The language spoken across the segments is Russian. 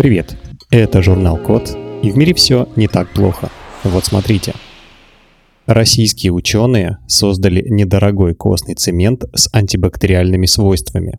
Привет, это журнал Код, и в мире все не так плохо. Вот смотрите. Российские ученые создали недорогой костный цемент с антибактериальными свойствами.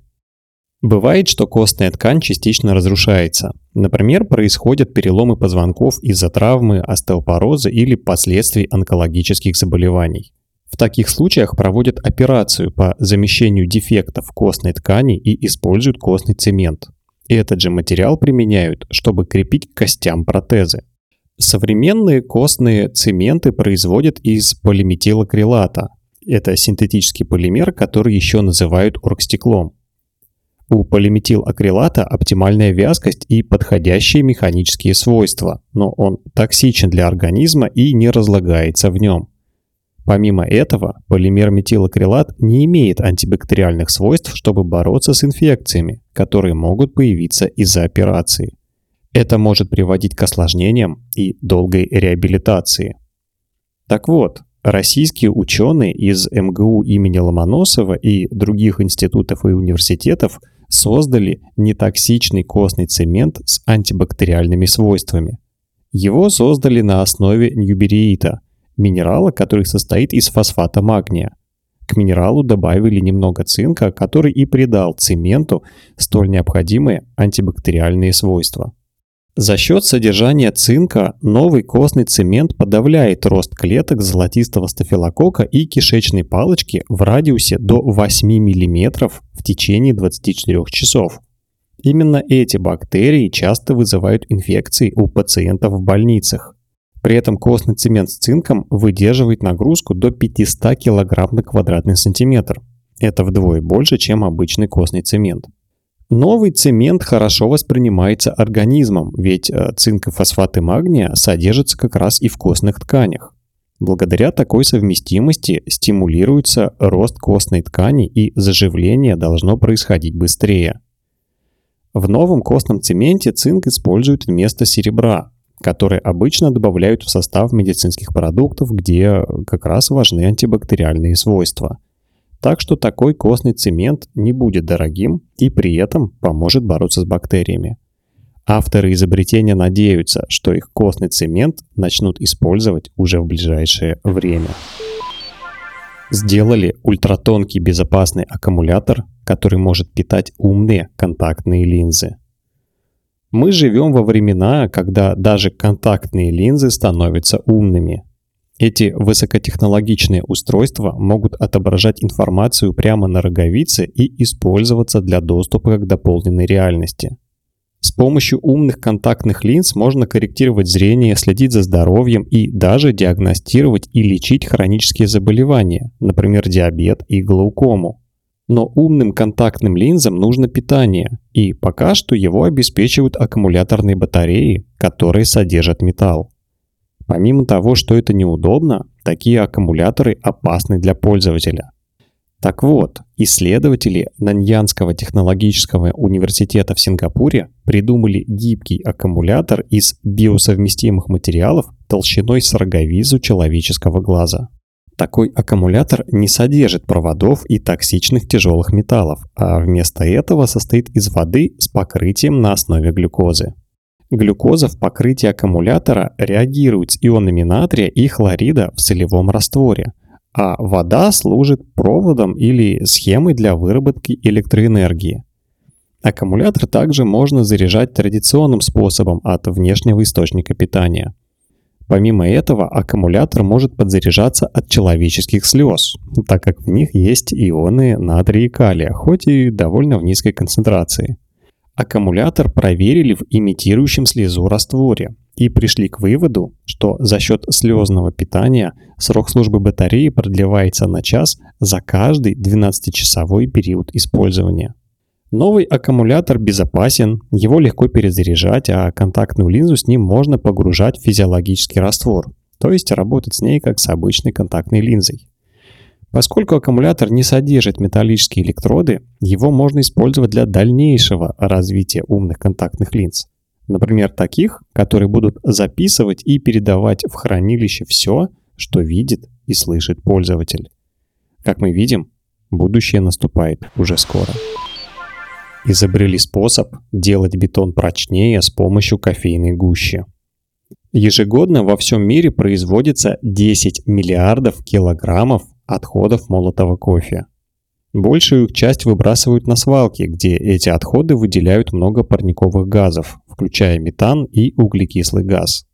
Бывает, что костная ткань частично разрушается. Например, происходят переломы позвонков из-за травмы, остеопороза или последствий онкологических заболеваний. В таких случаях проводят операцию по замещению дефектов костной ткани и используют костный цемент. Этот же материал применяют, чтобы крепить к костям протезы. Современные костные цементы производят из полиметилакрилата. Это синтетический полимер, который еще называют оргстеклом. У полиметилакрилата оптимальная вязкость и подходящие механические свойства, но он токсичен для организма и не разлагается в нем. Помимо этого, полимер метилакрилат не имеет антибактериальных свойств, чтобы бороться с инфекциями, которые могут появиться из-за операции. Это может приводить к осложнениям и долгой реабилитации. Так вот, российские ученые из МГУ имени Ломоносова и других институтов и университетов создали нетоксичный костный цемент с антибактериальными свойствами. Его создали на основе ньюбериита – минерала, который состоит из фосфата магния. К минералу добавили немного цинка, который и придал цементу столь необходимые антибактериальные свойства. За счет содержания цинка новый костный цемент подавляет рост клеток золотистого стафилококка и кишечной палочки в радиусе до 8 мм в течение 24 часов. Именно эти бактерии часто вызывают инфекции у пациентов в больницах. При этом костный цемент с цинком выдерживает нагрузку до 500 кг на квадратный сантиметр. Это вдвое больше, чем обычный костный цемент. Новый цемент хорошо воспринимается организмом, ведь э, цинк и фосфаты магния содержатся как раз и в костных тканях. Благодаря такой совместимости стимулируется рост костной ткани и заживление должно происходить быстрее. В новом костном цементе цинк используют вместо серебра, которые обычно добавляют в состав медицинских продуктов, где как раз важны антибактериальные свойства. Так что такой костный цемент не будет дорогим и при этом поможет бороться с бактериями. Авторы изобретения надеются, что их костный цемент начнут использовать уже в ближайшее время. Сделали ультратонкий безопасный аккумулятор, который может питать умные контактные линзы. Мы живем во времена, когда даже контактные линзы становятся умными. Эти высокотехнологичные устройства могут отображать информацию прямо на роговице и использоваться для доступа к дополненной реальности. С помощью умных контактных линз можно корректировать зрение, следить за здоровьем и даже диагностировать и лечить хронические заболевания, например, диабет и глаукому. Но умным контактным линзам нужно питание, и пока что его обеспечивают аккумуляторные батареи, которые содержат металл. Помимо того, что это неудобно, такие аккумуляторы опасны для пользователя. Так вот, исследователи Наньянского технологического университета в Сингапуре придумали гибкий аккумулятор из биосовместимых материалов толщиной с роговизу человеческого глаза. Такой аккумулятор не содержит проводов и токсичных тяжелых металлов, а вместо этого состоит из воды с покрытием на основе глюкозы. Глюкоза в покрытии аккумулятора реагирует с ионами натрия и хлорида в солевом растворе, а вода служит проводом или схемой для выработки электроэнергии. Аккумулятор также можно заряжать традиционным способом от внешнего источника питания – Помимо этого, аккумулятор может подзаряжаться от человеческих слез, так как в них есть ионы натрия и калия, хоть и довольно в низкой концентрации. Аккумулятор проверили в имитирующем слезу растворе и пришли к выводу, что за счет слезного питания срок службы батареи продлевается на час за каждый 12-часовой период использования. Новый аккумулятор безопасен, его легко перезаряжать, а контактную линзу с ним можно погружать в физиологический раствор, то есть работать с ней как с обычной контактной линзой. Поскольку аккумулятор не содержит металлические электроды, его можно использовать для дальнейшего развития умных контактных линз. Например, таких, которые будут записывать и передавать в хранилище все, что видит и слышит пользователь. Как мы видим, будущее наступает уже скоро. Изобрели способ делать бетон прочнее с помощью кофейной гущи. Ежегодно во всем мире производится 10 миллиардов килограммов отходов молотого кофе. Большую их часть выбрасывают на свалки, где эти отходы выделяют много парниковых газов, включая метан и углекислый газ.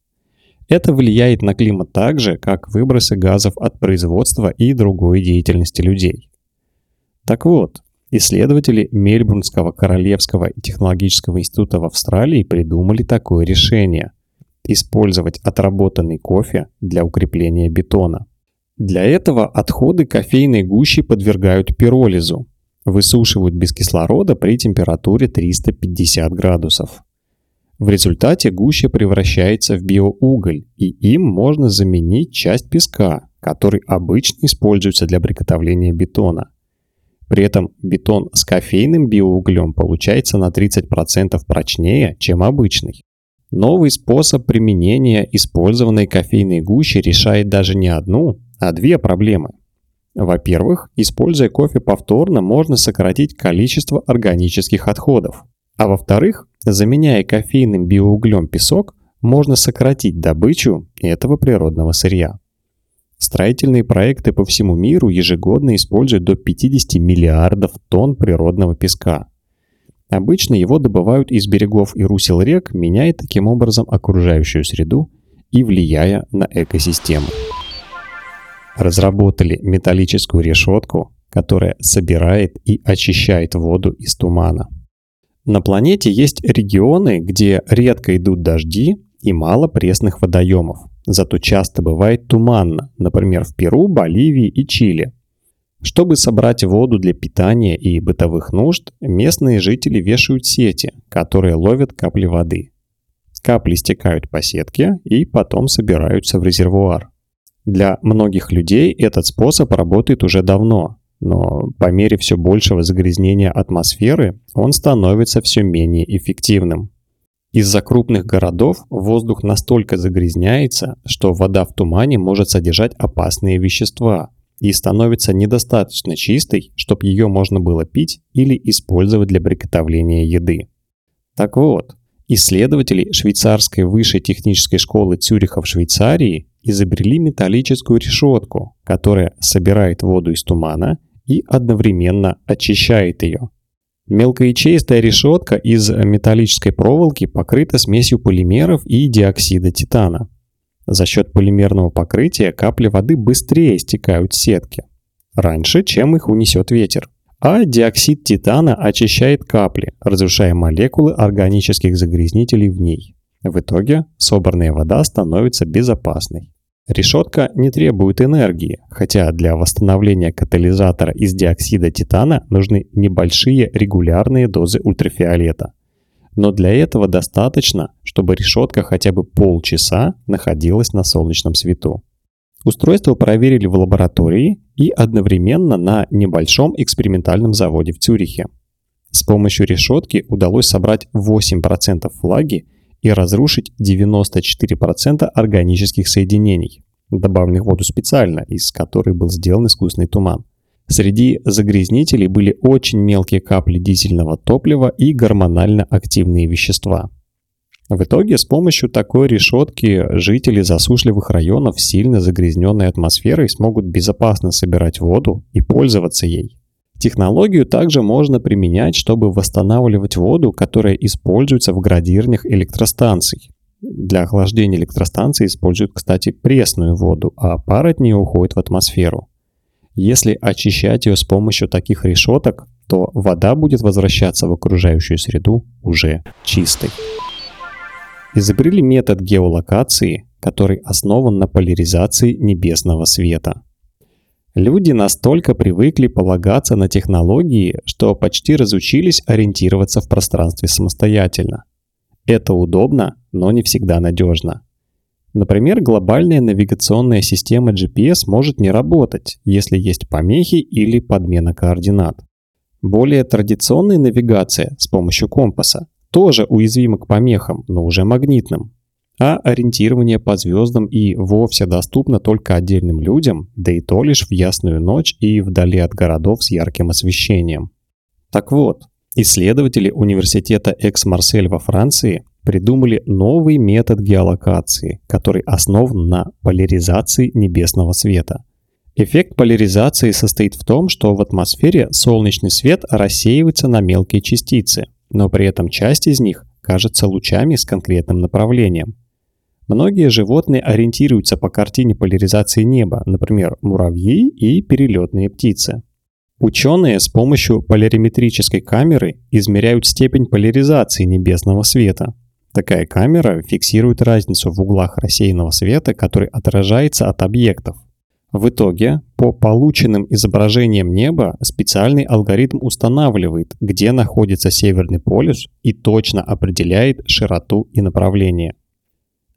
Это влияет на климат так же, как выбросы газов от производства и другой деятельности людей. Так вот, исследователи Мельбурнского Королевского технологического института в Австралии придумали такое решение – использовать отработанный кофе для укрепления бетона. Для этого отходы кофейной гущи подвергают пиролизу, высушивают без кислорода при температуре 350 градусов. В результате гуща превращается в биоуголь, и им можно заменить часть песка, который обычно используется для приготовления бетона. При этом бетон с кофейным биоуглем получается на 30% прочнее, чем обычный. Новый способ применения использованной кофейной гущи решает даже не одну, а две проблемы. Во-первых, используя кофе повторно, можно сократить количество органических отходов. А во-вторых, заменяя кофейным биоуглем песок, можно сократить добычу этого природного сырья. Строительные проекты по всему миру ежегодно используют до 50 миллиардов тонн природного песка. Обычно его добывают из берегов и русел рек, меняя таким образом окружающую среду и влияя на экосистему. Разработали металлическую решетку, которая собирает и очищает воду из тумана. На планете есть регионы, где редко идут дожди и мало пресных водоемов. Зато часто бывает туманно, например, в Перу, Боливии и Чили. Чтобы собрать воду для питания и бытовых нужд, местные жители вешают сети, которые ловят капли воды. Капли стекают по сетке и потом собираются в резервуар. Для многих людей этот способ работает уже давно, но по мере все большего загрязнения атмосферы он становится все менее эффективным. Из-за крупных городов воздух настолько загрязняется, что вода в тумане может содержать опасные вещества и становится недостаточно чистой, чтобы ее можно было пить или использовать для приготовления еды. Так вот, исследователи швейцарской высшей технической школы Цюриха в Швейцарии изобрели металлическую решетку, которая собирает воду из тумана и одновременно очищает ее. Мелкоячеистая решетка из металлической проволоки покрыта смесью полимеров и диоксида титана. За счет полимерного покрытия капли воды быстрее стекают в сетки, раньше, чем их унесет ветер. А диоксид титана очищает капли, разрушая молекулы органических загрязнителей в ней. В итоге собранная вода становится безопасной. Решетка не требует энергии, хотя для восстановления катализатора из диоксида титана нужны небольшие регулярные дозы ультрафиолета. Но для этого достаточно, чтобы решетка хотя бы полчаса находилась на солнечном свету. Устройство проверили в лаборатории и одновременно на небольшом экспериментальном заводе в Цюрихе. С помощью решетки удалось собрать 8% влаги и разрушить 94% органических соединений, добавленных в воду специально, из которой был сделан искусственный туман. Среди загрязнителей были очень мелкие капли дизельного топлива и гормонально активные вещества. В итоге с помощью такой решетки жители засушливых районов сильно загрязненной атмосферой смогут безопасно собирать воду и пользоваться ей. Технологию также можно применять, чтобы восстанавливать воду, которая используется в градирнях электростанций. Для охлаждения электростанции используют, кстати, пресную воду, а пар от нее уходит в атмосферу. Если очищать ее с помощью таких решеток, то вода будет возвращаться в окружающую среду уже чистой. Изобрели метод геолокации, который основан на поляризации небесного света – Люди настолько привыкли полагаться на технологии, что почти разучились ориентироваться в пространстве самостоятельно. Это удобно, но не всегда надежно. Например, глобальная навигационная система GPS может не работать, если есть помехи или подмена координат. Более традиционная навигация с помощью компаса тоже уязвима к помехам, но уже магнитным а ориентирование по звездам и вовсе доступно только отдельным людям, да и то лишь в ясную ночь и вдали от городов с ярким освещением. Так вот, исследователи университета Экс-Марсель во Франции придумали новый метод геолокации, который основан на поляризации небесного света. Эффект поляризации состоит в том, что в атмосфере солнечный свет рассеивается на мелкие частицы, но при этом часть из них кажется лучами с конкретным направлением. Многие животные ориентируются по картине поляризации неба, например, муравьи и перелетные птицы. Ученые с помощью полариметрической камеры измеряют степень поляризации небесного света. Такая камера фиксирует разницу в углах рассеянного света, который отражается от объектов. В итоге, по полученным изображениям неба специальный алгоритм устанавливает, где находится Северный полюс и точно определяет широту и направление.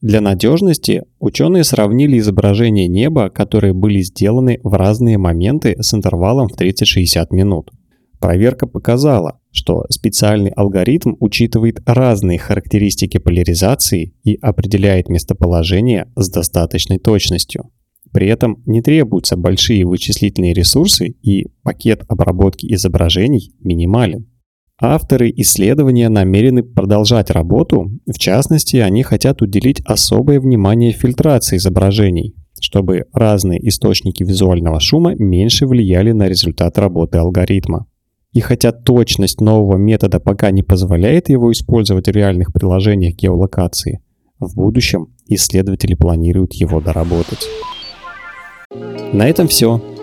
Для надежности ученые сравнили изображения неба, которые были сделаны в разные моменты с интервалом в 30-60 минут. Проверка показала, что специальный алгоритм учитывает разные характеристики поляризации и определяет местоположение с достаточной точностью. При этом не требуются большие вычислительные ресурсы и пакет обработки изображений минимален. Авторы исследования намерены продолжать работу, в частности, они хотят уделить особое внимание фильтрации изображений, чтобы разные источники визуального шума меньше влияли на результат работы алгоритма. И хотя точность нового метода пока не позволяет его использовать в реальных приложениях геолокации, в будущем исследователи планируют его доработать. На этом все.